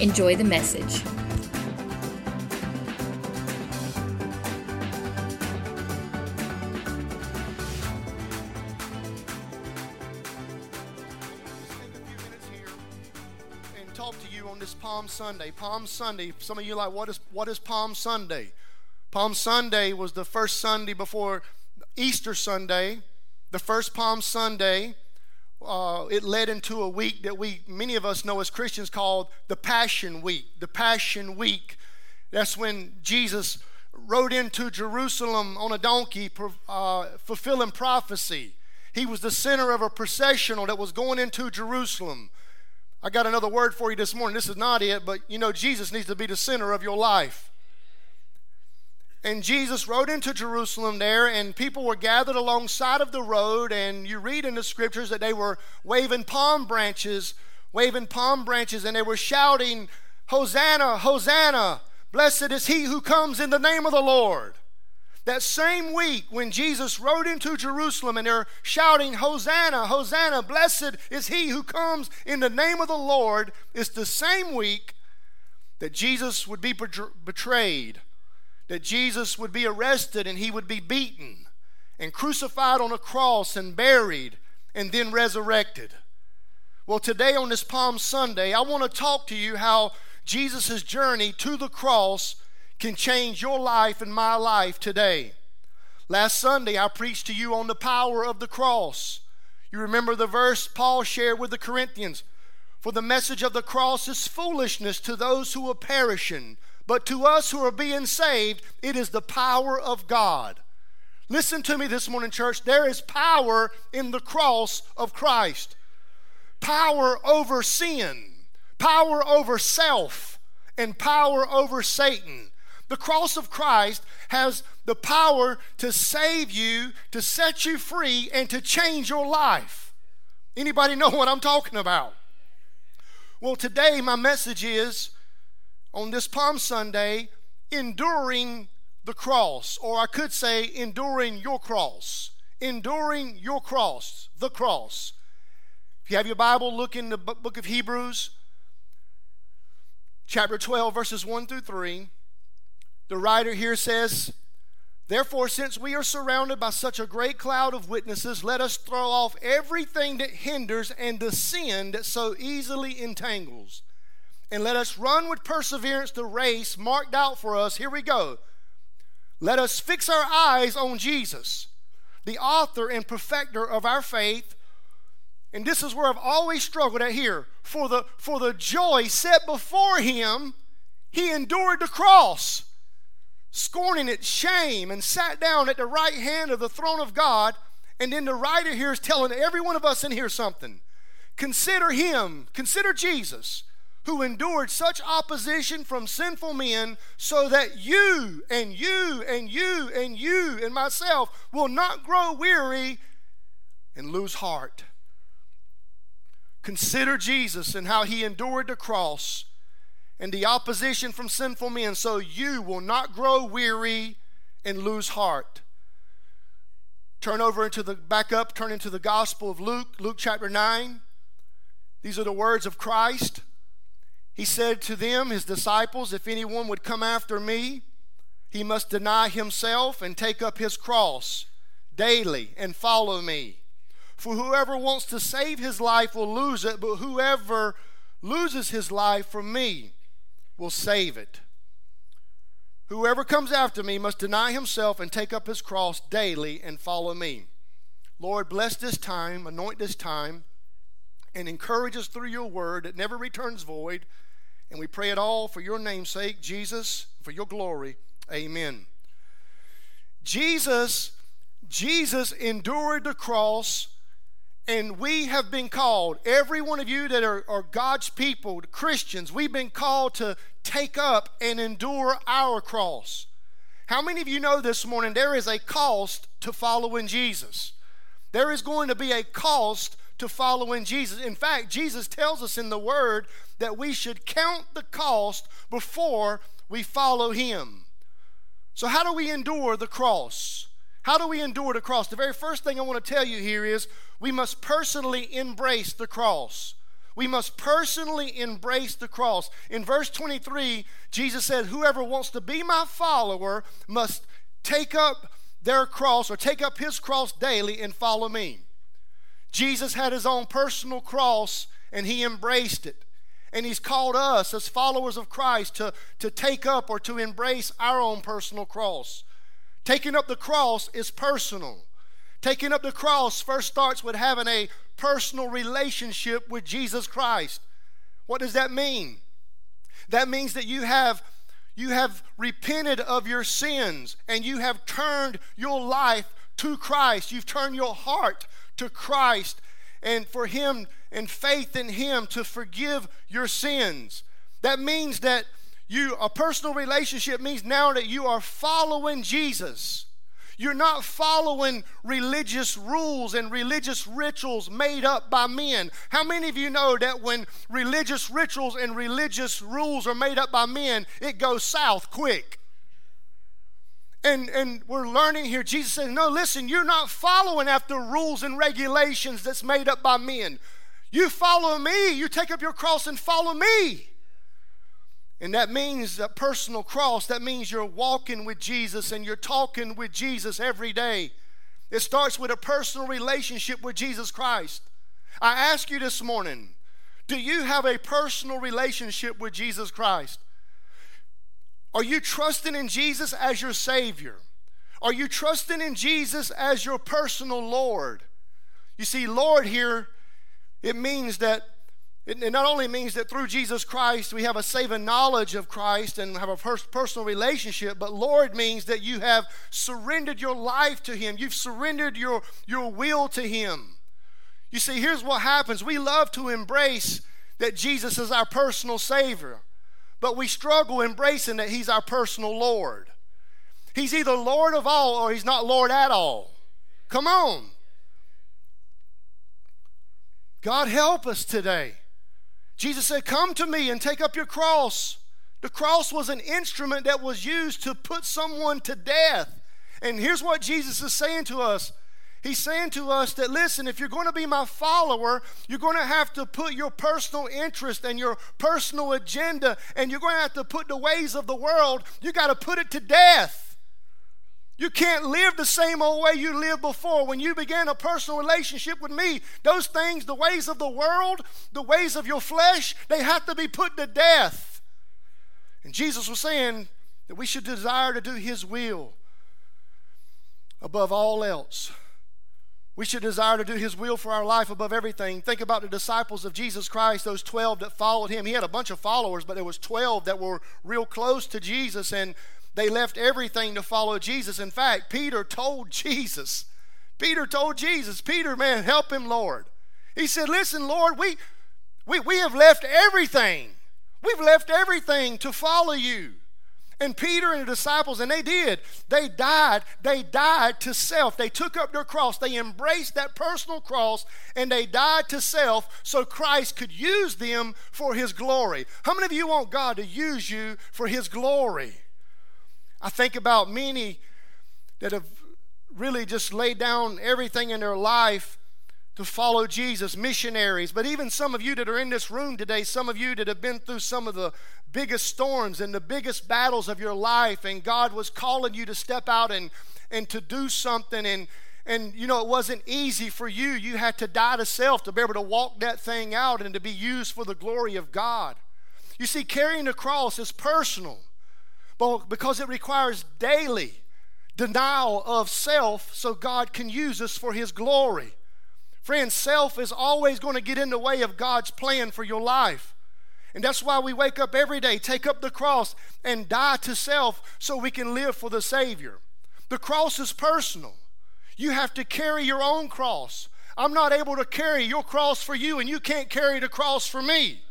Enjoy the message. and talk to you on this Palm Sunday. Palm Sunday. Some of you like, what is what is Palm Sunday? Palm Sunday was the first Sunday before Easter Sunday, the first Palm Sunday. Uh, it led into a week that we many of us know as Christians called the Passion Week. The Passion Week. That's when Jesus rode into Jerusalem on a donkey, uh, fulfilling prophecy. He was the center of a processional that was going into Jerusalem. I got another word for you this morning. This is not it, but you know, Jesus needs to be the center of your life. And Jesus rode into Jerusalem there, and people were gathered alongside of the road. And you read in the scriptures that they were waving palm branches, waving palm branches, and they were shouting, Hosanna, Hosanna, blessed is he who comes in the name of the Lord. That same week, when Jesus rode into Jerusalem and they're shouting, Hosanna, Hosanna, blessed is he who comes in the name of the Lord, it's the same week that Jesus would be betrayed that Jesus would be arrested and he would be beaten and crucified on a cross and buried and then resurrected. Well, today on this Palm Sunday, I want to talk to you how Jesus' journey to the cross can change your life and my life today. Last Sunday, I preached to you on the power of the cross. You remember the verse Paul shared with the Corinthians For the message of the cross is foolishness to those who are perishing but to us who are being saved, it is the power of God. Listen to me this morning, church. There is power in the cross of Christ power over sin, power over self, and power over Satan. The cross of Christ has the power to save you, to set you free, and to change your life. Anybody know what I'm talking about? Well, today my message is on this Palm Sunday, enduring the cross, or I could say, enduring your cross. Enduring your cross, the cross. If you have your Bible, look in the book of Hebrews, chapter 12, verses 1 through 3. The writer here says, Therefore, since we are surrounded by such a great cloud of witnesses, let us throw off everything that hinders and the sin that so easily entangles and let us run with perseverance the race marked out for us. Here we go. Let us fix our eyes on Jesus, the author and perfecter of our faith. And this is where I've always struggled at here. For the, for the joy set before him, he endured the cross, scorning its shame, and sat down at the right hand of the throne of God. And then the writer here is telling every one of us in here something. Consider him, consider Jesus who endured such opposition from sinful men, so that you and you and you and you and myself will not grow weary and lose heart. Consider Jesus and how he endured the cross and the opposition from sinful men, so you will not grow weary and lose heart. Turn over into the back up, turn into the Gospel of Luke, Luke chapter 9. These are the words of Christ. He said to them, his disciples, If anyone would come after me, he must deny himself and take up his cross daily and follow me. For whoever wants to save his life will lose it, but whoever loses his life for me will save it. Whoever comes after me must deny himself and take up his cross daily and follow me. Lord, bless this time, anoint this time, and encourage us through your word that never returns void and we pray it all for your namesake, Jesus, for your glory. Amen. Jesus, Jesus endured the cross And we have been called, every one of you that are, are God's people, Christians, we've been called to take up and endure our cross. How many of you know this morning there is a cost to following Jesus? There is going to be a cost to following Jesus. In fact, Jesus tells us in the Word that we should count the cost before we follow Him. So, how do we endure the cross? How do we endure the cross? The very first thing I want to tell you here is we must personally embrace the cross. We must personally embrace the cross. In verse 23, Jesus said, Whoever wants to be my follower must take up their cross or take up his cross daily and follow me. Jesus had his own personal cross and he embraced it. And he's called us as followers of Christ to, to take up or to embrace our own personal cross. Taking up the cross is personal. Taking up the cross first starts with having a personal relationship with Jesus Christ. What does that mean? That means that you have you have repented of your sins and you have turned your life to Christ. You've turned your heart to Christ and for him and faith in him to forgive your sins. That means that you a personal relationship means now that you are following Jesus. You're not following religious rules and religious rituals made up by men. How many of you know that when religious rituals and religious rules are made up by men, it goes south quick? And, and we're learning here, Jesus says, No, listen, you're not following after rules and regulations that's made up by men. You follow me. You take up your cross and follow me. And that means a personal cross. That means you're walking with Jesus and you're talking with Jesus every day. It starts with a personal relationship with Jesus Christ. I ask you this morning do you have a personal relationship with Jesus Christ? Are you trusting in Jesus as your Savior? Are you trusting in Jesus as your personal Lord? You see, Lord here, it means that it, not only means that through Jesus Christ we have a saving knowledge of Christ and have a personal relationship, but Lord means that you have surrendered your life to Him. You've surrendered your, your will to Him. You see, here's what happens we love to embrace that Jesus is our personal Savior, but we struggle embracing that He's our personal Lord. He's either Lord of all or He's not Lord at all. Come on. God help us today. Jesus said, Come to me and take up your cross. The cross was an instrument that was used to put someone to death. And here's what Jesus is saying to us He's saying to us that, listen, if you're going to be my follower, you're going to have to put your personal interest and your personal agenda, and you're going to have to put the ways of the world, you got to put it to death. You can't live the same old way you lived before. When you began a personal relationship with me, those things, the ways of the world, the ways of your flesh, they have to be put to death. And Jesus was saying that we should desire to do His will above all else. We should desire to do His will for our life above everything. Think about the disciples of Jesus Christ, those 12 that followed Him. He had a bunch of followers, but there was 12 that were real close to Jesus, and they left everything to follow Jesus. In fact, Peter told Jesus, Peter told Jesus, Peter, man, help him, Lord. He said, Listen, Lord, we, we, we have left everything. We've left everything to follow you. And Peter and the disciples, and they did, they died. They died to self. They took up their cross. They embraced that personal cross and they died to self so Christ could use them for his glory. How many of you want God to use you for his glory? I think about many that have really just laid down everything in their life to follow Jesus, missionaries, but even some of you that are in this room today, some of you that have been through some of the biggest storms and the biggest battles of your life, and God was calling you to step out and, and to do something. And, and, you know, it wasn't easy for you. You had to die to self to be able to walk that thing out and to be used for the glory of God. You see, carrying the cross is personal but because it requires daily denial of self so God can use us for His glory. Friends, self is always going to get in the way of God's plan for your life. And that's why we wake up every day, take up the cross, and die to self so we can live for the Savior. The cross is personal. You have to carry your own cross. I'm not able to carry your cross for you, and you can't carry the cross for me.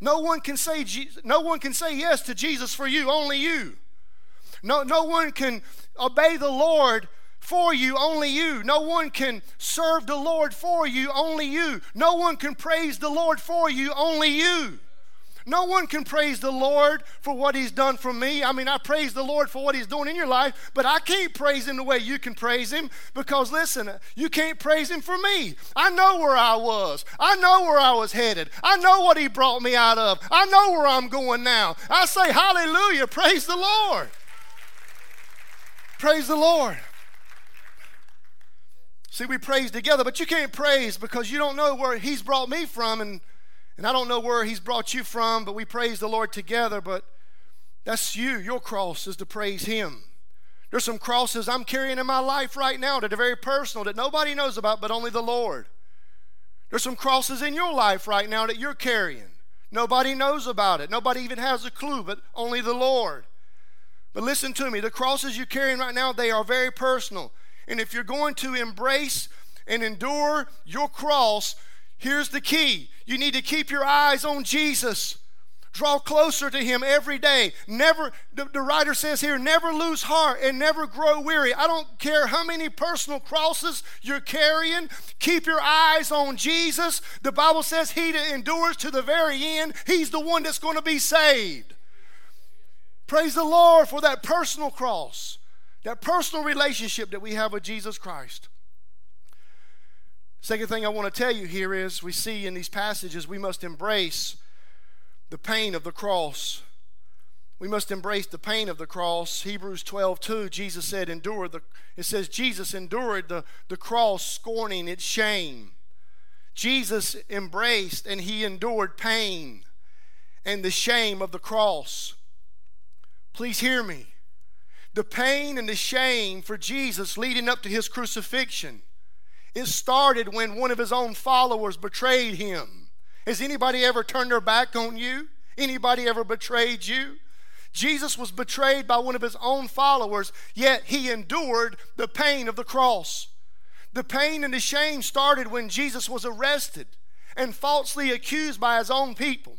No one can say no one can say yes to Jesus for you, only you. No, no one can obey the Lord for you, only you. No one can serve the Lord for you, only you. No one can praise the Lord for you, only you. No one can praise the Lord for what He's done for me. I mean, I praise the Lord for what He's doing in your life, but I can't praise Him the way you can praise Him because, listen, you can't praise Him for me. I know where I was, I know where I was headed, I know what He brought me out of, I know where I'm going now. I say, Hallelujah, praise the Lord. Praise the Lord. See, we praise together, but you can't praise because you don't know where He's brought me from and and I don't know where He's brought you from, but we praise the Lord together. But that's you. Your cross is to praise Him. There's some crosses I'm carrying in my life right now that are very personal that nobody knows about but only the Lord. There's some crosses in your life right now that you're carrying. Nobody knows about it. Nobody even has a clue, but only the Lord. But listen to me the crosses you're carrying right now, they are very personal. And if you're going to embrace and endure your cross, Here's the key you need to keep your eyes on Jesus. Draw closer to him every day. Never, the, the, writer says here, never lose heart and never grow weary. I don't care how many personal crosses you're carrying, keep your eyes on Jesus. The Bible says he that endures to the very end, he's the one that's going to be saved. Praise the Lord for that personal cross, that personal relationship that we have with Jesus Christ. Second thing I want to tell you here is we see in these passages we must embrace the pain of the cross. We must embrace the pain of the cross. Hebrews 12, 2, Jesus said, endure the it says Jesus endured the, the cross, scorning its shame. Jesus embraced and he endured pain and the shame of the cross. Please hear me. The pain and the shame for Jesus leading up to his crucifixion it started when one of his own followers betrayed him. Has anybody ever turned their back on you? Anybody ever betrayed you? Jesus was betrayed by one of his own followers, yet he endured the pain of the cross. The pain and the shame started when Jesus was arrested and falsely accused by his own people.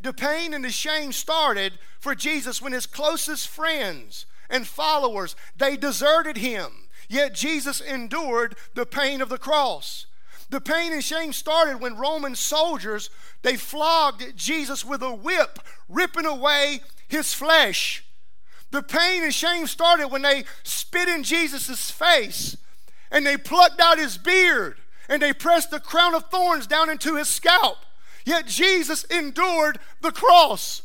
The pain and the shame started for Jesus when his closest friends and followers they deserted him Yet Jesus endured the pain of the cross. The pain and shame started when Roman soldiers they flogged Jesus with a whip, ripping away his flesh. The pain and shame started when they spit in Jesus' face and they plucked out his beard and they pressed the crown of thorns down into his scalp. Yet Jesus endured the cross.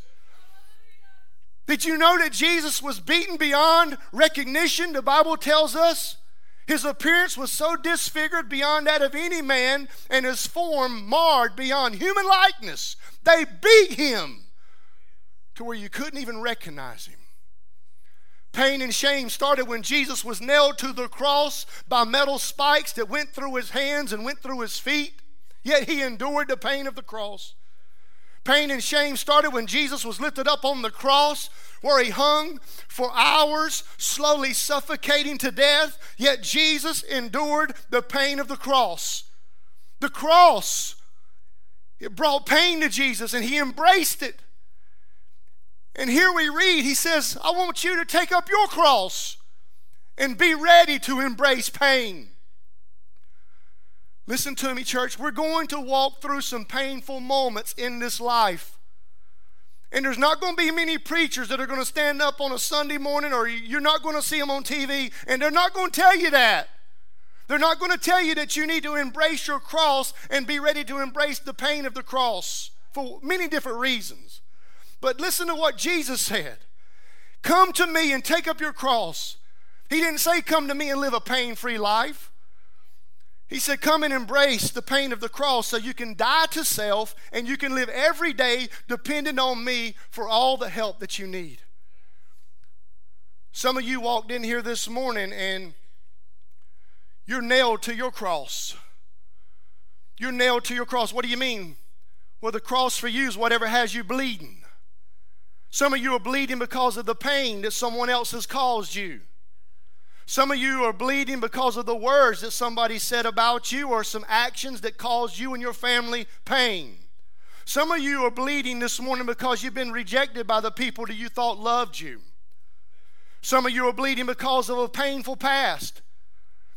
Did you know that Jesus was beaten beyond recognition? The Bible tells us his appearance was so disfigured beyond that of any man, and his form marred beyond human likeness. They beat him to where you couldn't even recognize him. Pain and shame started when Jesus was nailed to the cross by metal spikes that went through his hands and went through his feet, yet he endured the pain of the cross. Pain and shame started when Jesus was lifted up on the cross, where he hung for hours, slowly suffocating to death, yet Jesus endured the pain of the cross. The cross, it brought pain to Jesus, and he embraced it. And here we read, he says, I want you to take up your cross and be ready to embrace pain. Listen to me, church. We're going to walk through some painful moments in this life. And there's not going to be many preachers that are going to stand up on a Sunday morning, or you're not going to see them on TV, and they're not going to tell you that. They're not going to tell you that you need to embrace your cross and be ready to embrace the pain of the cross for many different reasons. But listen to what Jesus said Come to me and take up your cross. He didn't say, Come to me and live a pain free life. He said, Come and embrace the pain of the cross so you can die to self and you can live every day dependent on me for all the help that you need. Some of you walked in here this morning and you're nailed to your cross. You're nailed to your cross. What do you mean? Well, the cross for you is whatever has you bleeding. Some of you are bleeding because of the pain that someone else has caused you. Some of you are bleeding because of the words that somebody said about you or some actions that caused you and your family pain. Some of you are bleeding this morning because you've been rejected by the people that you thought loved you. Some of you are bleeding because of a painful past.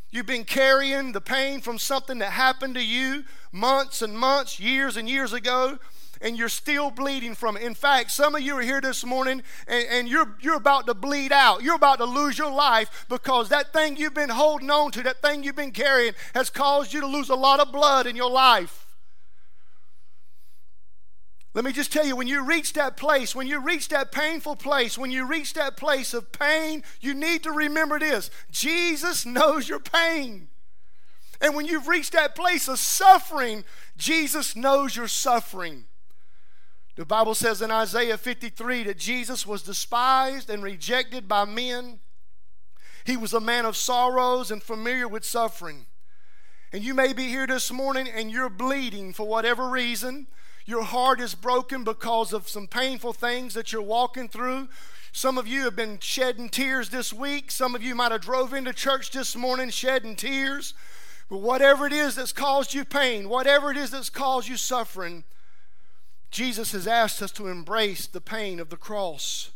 You've been carrying the pain from something that happened to you months and months, years and years ago, and you're still bleeding from it. In fact, some of you are here this morning and, and, you're, you're about to bleed out. You're about to lose your life because that thing you've been holding on to, that thing you've been carrying, has caused you to lose a lot of blood in your life. Let me just tell you, when you reach that place, when you reach that painful place, when you reach that place of pain, you need to remember this Jesus knows your pain. And when you've reached that place of suffering, Jesus knows your suffering. The Bible says in Isaiah 53 that Jesus was despised and rejected by men. He was a man of sorrows and familiar with suffering. And you may be here this morning and you're bleeding for whatever reason. Your heart is broken because of some painful things that you're walking through. Some of you have been shedding tears this week. Some of you might have drove into church this morning shedding tears. But whatever it is that's caused you pain, whatever it is that's caused you suffering, Jesus has asked us to embrace the pain of the cross.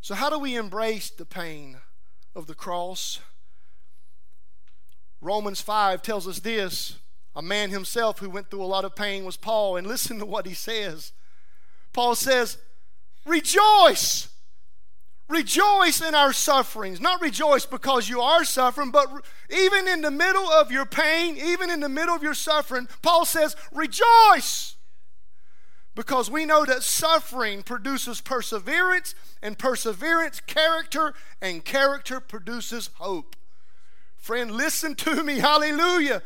So, how do we embrace the pain of the cross? Romans 5 tells us this a man himself who went through a lot of pain was Paul. And listen to what he says. Paul says, Rejoice! Rejoice in our sufferings. Not rejoice because you are suffering, but even in the middle of your pain, even in the middle of your suffering, Paul says, Rejoice! Because we know that suffering produces perseverance, and perseverance, character, and character produces hope. Friend, listen to me. Hallelujah.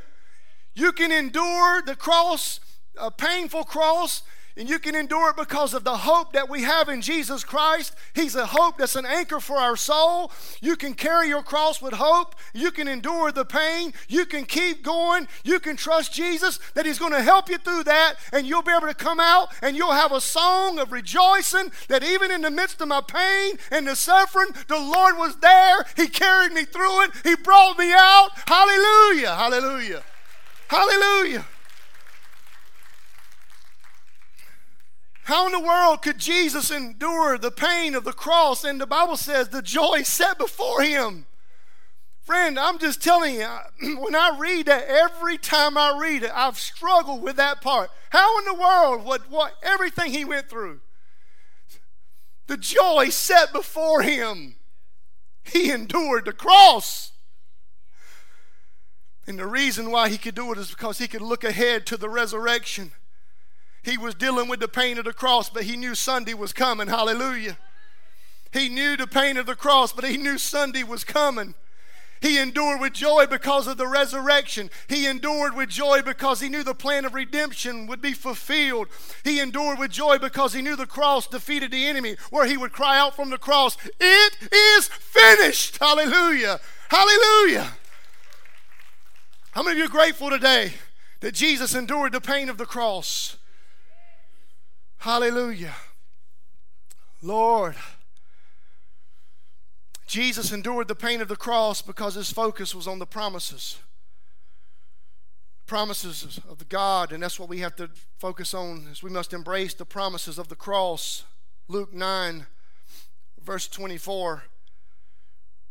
You can endure the cross, a painful cross, and you can endure it because of the hope that we have in Jesus Christ. He's a hope that's an anchor for our soul. You can carry your cross with hope. You can endure the pain. You can keep going. You can trust Jesus that He's going to help you through that, and you'll be able to come out and you'll have a song of rejoicing that even in the midst of my pain and the suffering, the Lord was there. He carried me through it. He brought me out. Hallelujah. Hallelujah. Hallelujah. How in the world could Jesus endure the pain of the cross? And the Bible says the joy set before him. Friend, I'm just telling you, when I read that, every time I read it, I've struggled with that part. How in the world, what, what everything he went through, the joy set before him, he endured the cross. And the reason why he could do it is because he could look ahead to the resurrection. He was dealing with the pain of the cross, but he knew Sunday was coming. Hallelujah. He knew the pain of the cross, but he knew Sunday was coming. He endured with joy because of the resurrection. He endured with joy because he knew the plan of redemption would be fulfilled. He endured with joy because he knew the cross defeated the enemy, where he would cry out from the cross, It is finished. Hallelujah. Hallelujah. How many of you are grateful today that Jesus endured the pain of the cross? Hallelujah. Lord, Jesus endured the pain of the cross because his focus was on the promises. Promises of the God, and that's what we have to focus on is we must embrace the promises of the cross. Luke 9, verse 24.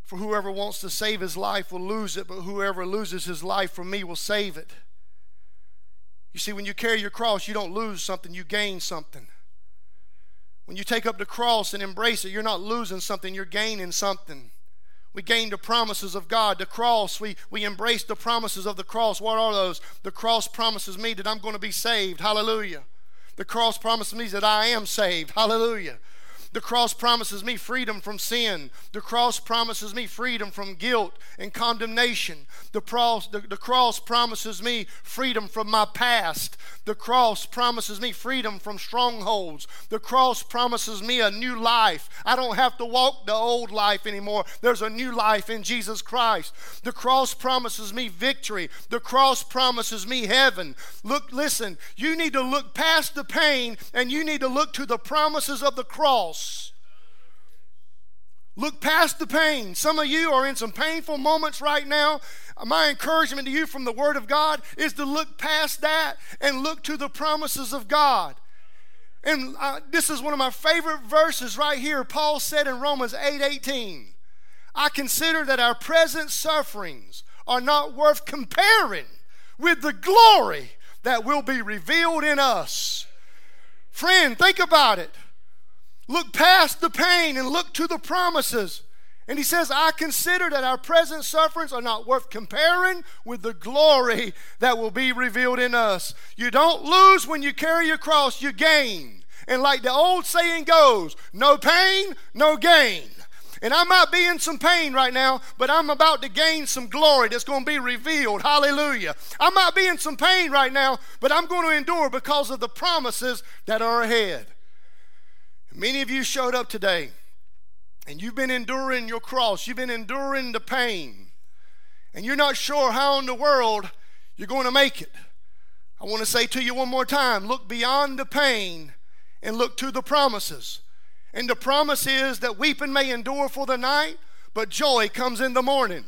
For whoever wants to save his life will lose it, but whoever loses his life for me will save it. You see, when you carry your cross, you don't lose something, you gain something. When you take up the cross and embrace it, you're not losing something, you're gaining something. We gain the promises of God. The cross, we, we embrace the promises of the cross. What are those? The cross promises me that I'm going to be saved. Hallelujah. The cross promises me that I am saved. Hallelujah. The cross promises me freedom from sin. The cross promises me freedom from guilt and condemnation. The cross, the, the cross promises me freedom from my past. The cross promises me freedom from strongholds. The cross promises me a new life. I don't have to walk the old life anymore. There's a new life in Jesus Christ. The cross promises me victory. The cross promises me heaven. Look, listen, you need to look past the pain and you need to look to the promises of the cross. Look past the pain. Some of you are in some painful moments right now. My encouragement to you from the Word of God is to look past that and look to the promises of God. And uh, this is one of my favorite verses right here. Paul said in Romans 8 18, I consider that our present sufferings are not worth comparing with the glory that will be revealed in us. Friend, think about it. Look past the pain and look to the promises. And he says, I consider that our present sufferings are not worth comparing with the glory that will be revealed in us. You don't lose when you carry your cross, you gain. And like the old saying goes, no pain, no gain. And I might be in some pain right now, but I'm about to gain some glory that's going to be revealed. Hallelujah. I might be in some pain right now, but I'm going to endure because of the promises that are ahead. Many of you showed up today and you've been enduring your cross, you've been enduring the pain, and you're not sure how in the world you're going to make it. I want to say to you one more time look beyond the pain and look to the promises. And the promise is that weeping may endure for the night, but joy comes in the morning.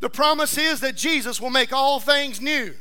The promise is that Jesus will make all things new.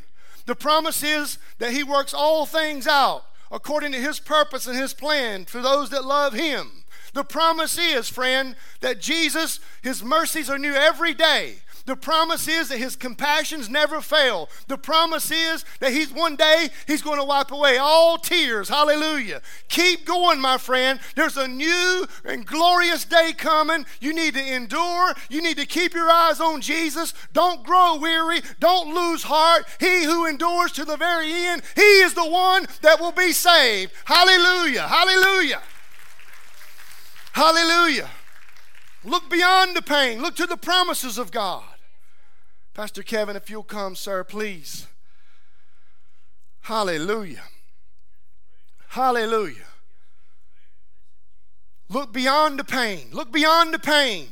The promise is that He works all things out according to His purpose and His plan for those that love Him. The promise is, friend, that Jesus, His mercies are new every day. The promise is that his compassions never fail. The promise is that he's one day he's going to wipe away all tears. Hallelujah. Keep going, my friend. There's a new and glorious day coming. You need to endure. You need to keep your eyes on Jesus. Don't grow weary. Don't lose heart. He who endures to the very end, he is the one that will be saved. Hallelujah. Hallelujah. Hallelujah. Look beyond the pain. Look to the promises of God. Pastor Kevin, if you'll come, sir, please. Hallelujah. Hallelujah. Look beyond the pain. Look beyond the pain.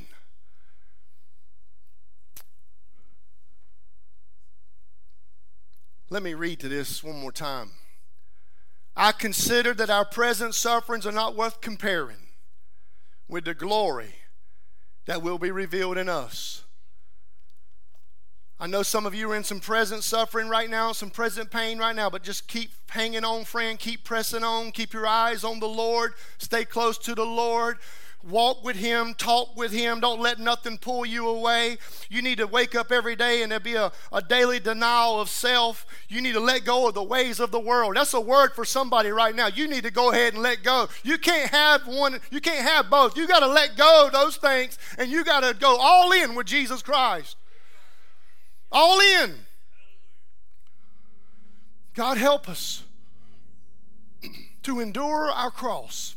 Let me read to this one more time. I consider that our present sufferings are not worth comparing with the glory that will be revealed in us. I know some of you are in some present suffering right now, some present pain right now, but just keep hanging on, friend. Keep pressing on. Keep your eyes on the Lord. Stay close to the Lord. Walk with Him, talk with Him. Don't let nothing pull you away. You need to wake up every day and there be a, a daily denial of self. You need to let go of the ways of the world. That's a word for somebody right now. You need to go ahead and let go. You can't have one, you can't have both. You got to let go of those things and you got to go all in with Jesus Christ. All in. God help us to endure our cross.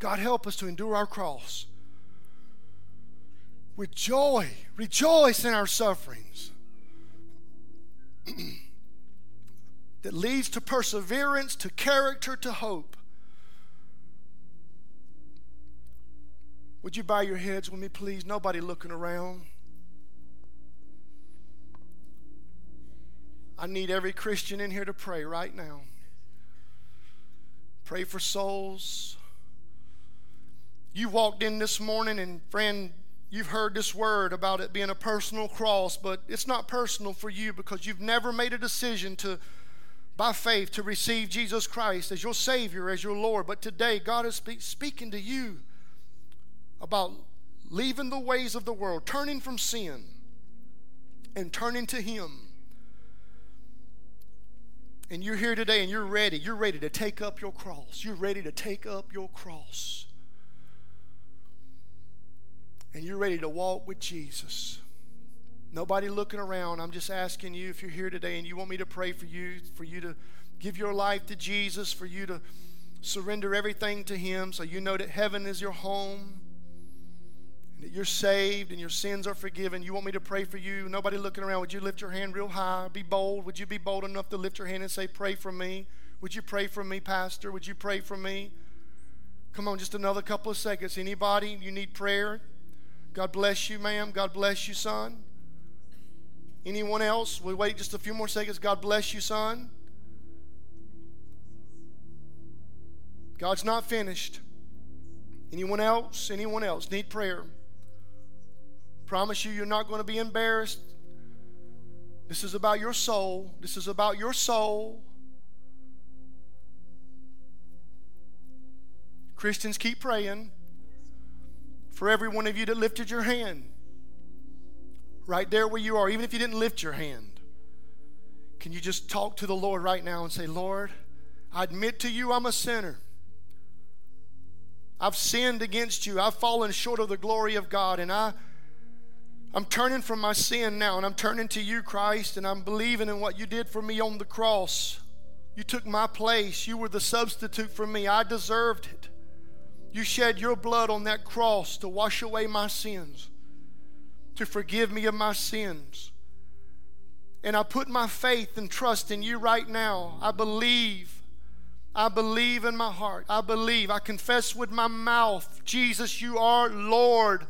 God help us to endure our cross with joy. Rejoice in our sufferings. that leads to perseverance, to character, to hope. Would you bow your heads with me, please? Nobody looking around. I need every Christian in here to pray right now. Pray for souls. You walked in this morning, and friend, you've heard this word about it being a personal cross, but it's not personal for you because you've never made a decision to, by faith, to receive Jesus Christ as your Savior, as your Lord. But today, God is speak, speaking to you about leaving the ways of the world, turning from sin, and turning to Him and you're here today and you're ready, you're ready to take up your cross. You're ready to take up your cross. And you're ready to walk with Jesus. Nobody looking around. I'm just asking you if you're here today and you want me to pray for you, for you to give your life to Jesus, for you to surrender everything to Him so you know that heaven is your home and that you're saved and your sins are forgiven. You want me to pray for you? Nobody looking around. Would you lift your hand real high? Be bold. Would you be bold enough to lift your hand and say, Pray for me? Would you pray for me, Pastor? Would you pray for me? Come on, just another couple of seconds. Anybody, you need prayer? God bless you, ma'am. God bless you, son. Anyone else? We wait just a few more seconds. God bless you, son. God's not finished. Anyone else? Anyone else need prayer? Promise you, you're not going to be embarrassed. This is about your soul. This is about your soul. Christians, keep praying for every one of you that lifted your hand. Right there where you are, even if you didn't lift your hand. Can you just talk to the Lord right now and say, Lord, I admit to you I'm a sinner. I've sinned against you. I've fallen short of the glory of God. And I, I'm turning from my sin now and I'm turning to you, Christ, and I'm believing in what you did for me on the cross. You took my place. You were the substitute for me. I deserved it. You shed your blood on that cross to wash away my sins, to forgive me of my sins. And I put my faith and trust in you right now. I believe I believe in my heart. I believe. I confess with my mouth, Jesus, you are Lord.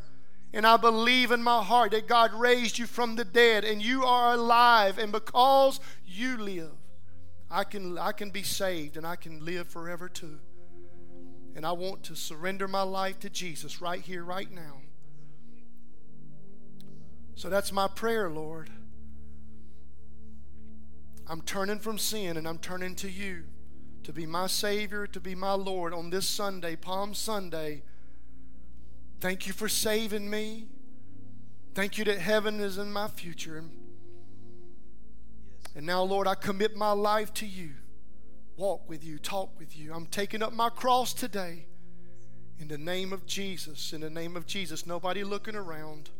And I believe in my heart that God raised you from the dead and you are alive. And because you live, I can, I can be saved and I can live forever too. And I want to surrender my life to Jesus right here, right now. So that's my prayer, Lord. I'm turning from sin and I'm turning to you to be my Savior, to be my Lord on this Sunday, Palm Sunday. Thank you for saving me. Thank you that heaven is in my future. And now, Lord, I commit my life to you. Walk with you, talk with you. I'm taking up my cross today in the name of Jesus. In the name of Jesus. Nobody looking around.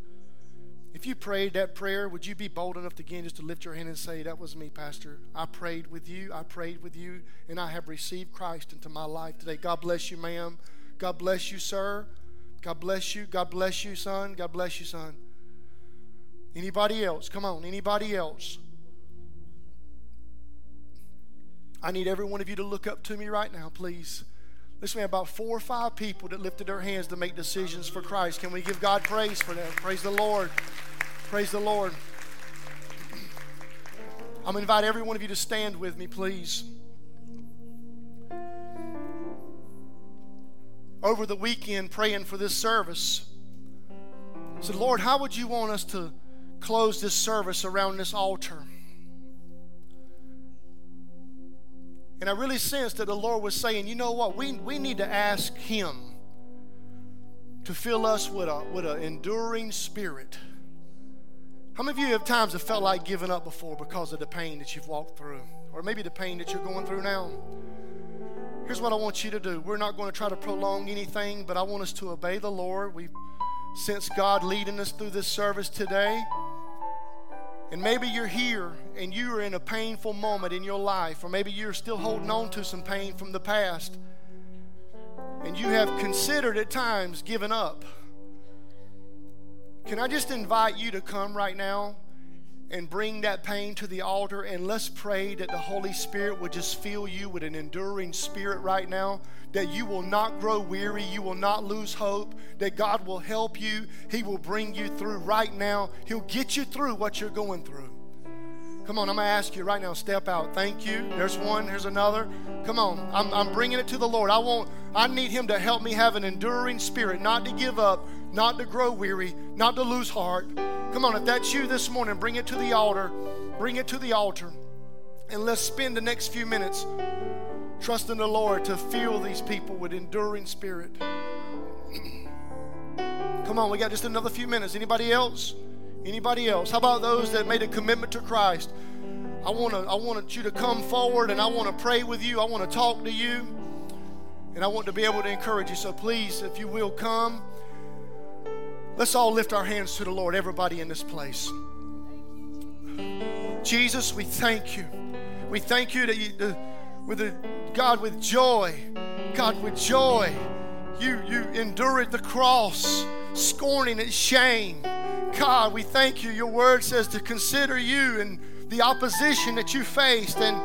If you prayed that prayer, would you be bold enough to again just to lift your hand and say, That was me, Pastor. I prayed with you, I prayed with you, and I have received Christ into my life today. God bless you, ma'am. God bless you, sir. God bless you. God bless you, son. God bless you, son. Anybody else? Come on, anybody else? I need every one of you to look up to me right now, please. Listen, we have about four or five people that lifted their hands to make decisions for Christ. Can we give God praise for that? Praise the Lord. Praise the Lord. I'm going to invite every one of you to stand with me, please. Over the weekend, praying for this service, I said, Lord, how would you want us to close this service around this altar? And I really sensed that the Lord was saying, you know what? We, we need to ask Him to fill us with a with an enduring spirit. How many of you have times have felt like giving up before because of the pain that you've walked through? Or maybe the pain that you're going through now? Here's what I want you to do. We're not going to try to prolong anything, but I want us to obey the Lord. We sense God leading us through this service today. And maybe you're here and you are in a painful moment in your life, or maybe you're still holding on to some pain from the past, and you have considered at times giving up. Can I just invite you to come right now and bring that pain to the altar and let's pray that the Holy Spirit would just fill you with an enduring spirit right now, that you will not grow weary, you will not lose hope, that God will help you, He will bring you through right now, He'll get you through what you're going through. Come on, I'm going to ask you right now, step out. Thank you. There's one, here's another. Come on, I'm, I'm bringing it to the Lord. I want, I need Him to help me have an enduring spirit, not to give up, not to grow weary, not to lose heart. Come on, if that's you this morning, bring it to the altar. Bring it to the altar. And let's spend the next few minutes trusting the Lord to fill these people with enduring spirit. Come on, we got just another few minutes. Anybody else? Anybody else? How about those that made a commitment to Christ? I want to I want you to come forward and I want to pray with you. I want to talk to you. And I want to be able to encourage you. So please, if you will come, let's all lift our hands to the Lord, everybody in this place. Jesus, we thank you. We thank you that you, the, with a, God with joy, God with joy, you you endured the cross, scorning its shame. God, we thank you. Your word says to consider you and the opposition that you faced. And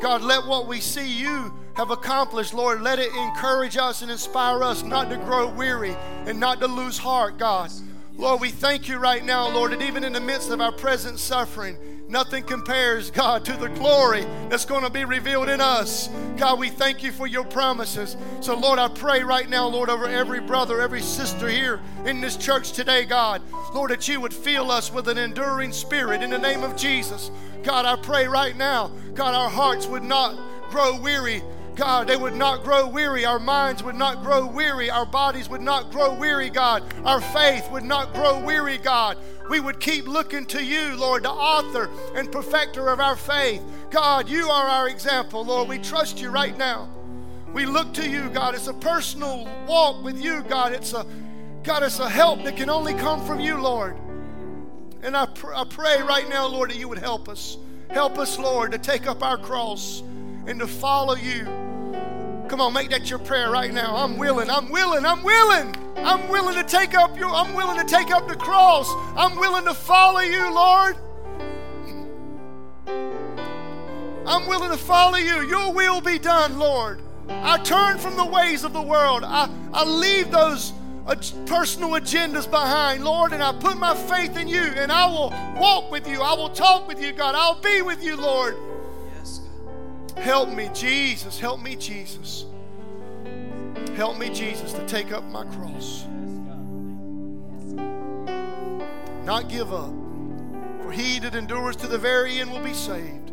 God, let what we see you have accomplished, Lord, let it encourage us and inspire us not to grow weary and not to lose heart, God. Lord, we thank you right now, Lord, that even in the midst of our present suffering, Nothing compares, God, to the glory that's going to be revealed in us. God, we thank you for your promises. So, Lord, I pray right now, Lord, over every brother, every sister here in this church today, God, Lord, that you would fill us with an enduring spirit in the name of Jesus. God, I pray right now, God, our hearts would not grow weary God, they would not grow weary. Our minds would not grow weary. Our bodies would not grow weary, God. Our faith would not grow weary, God. We would keep looking to you, Lord, the author and perfecter of our faith. God, you are our example, Lord. We trust you right now. We look to you, God. It's a personal walk with you, God. It's a God, it's a help that can only come from you, Lord. And I, pr- I pray right now, Lord, that you would help us. Help us, Lord, to take up our cross and to follow you. Come on, make that your prayer right now. I'm willing. I'm willing. I'm willing. I'm willing to take up your I'm willing to take up the cross. I'm willing to follow you, Lord. I'm willing to follow you. Your will be done, Lord. I turn from the ways of the world. I, I leave those personal agendas behind, Lord, and I put my faith in you, and I will walk with you. I will talk with you, God. I'll be with you, Lord. Help me, Jesus. Help me, Jesus. Help me, Jesus, to take up my cross. Not give up. For he that endures to the very end will be saved.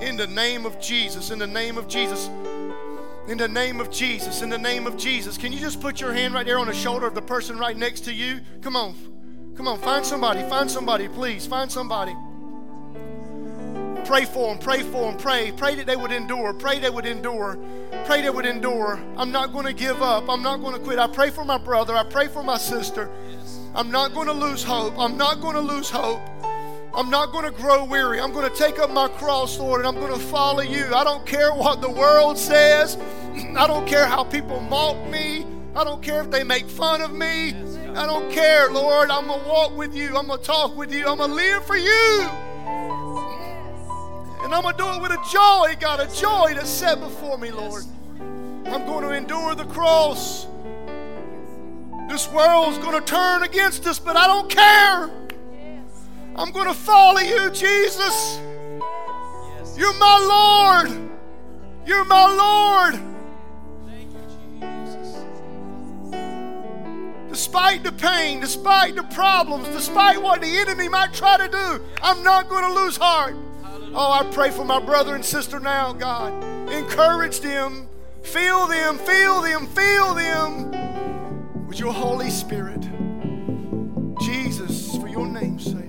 In the name of Jesus, in the name of Jesus, in the name of Jesus, in the name of Jesus. Can you just put your hand right there on the shoulder of the person right next to you? Come on. Come on, find somebody. Find somebody, please. Find somebody. Pray for them, pray for them, pray. Pray that they would endure, pray they would endure, pray they would endure. I'm not going to give up, I'm not going to quit. I pray for my brother, I pray for my sister. I'm not going to lose hope, I'm not going to lose hope. I'm not going to grow weary. I'm going to take up my cross, Lord, and I'm going to follow you. I don't care what the world says. I don't care how people mock me. I don't care if they make fun of me. I don't care, Lord. I'm going to walk with you. I'm going to talk with you. I'm going to live for you. And I'm going to do it with a joy, God, a joy that's set before me, Lord. I'm going to endure the cross. This world's going to turn against us, but I don't care. I'm going to follow you, Jesus. You're my Lord. You're my Lord. Despite the pain, despite the problems, despite what the enemy might try to do, I'm not going to lose heart. Oh, I pray for my brother and sister now, God. Encourage them, fill them, fill them, fill them with your Holy Spirit. Jesus, for your name's sake.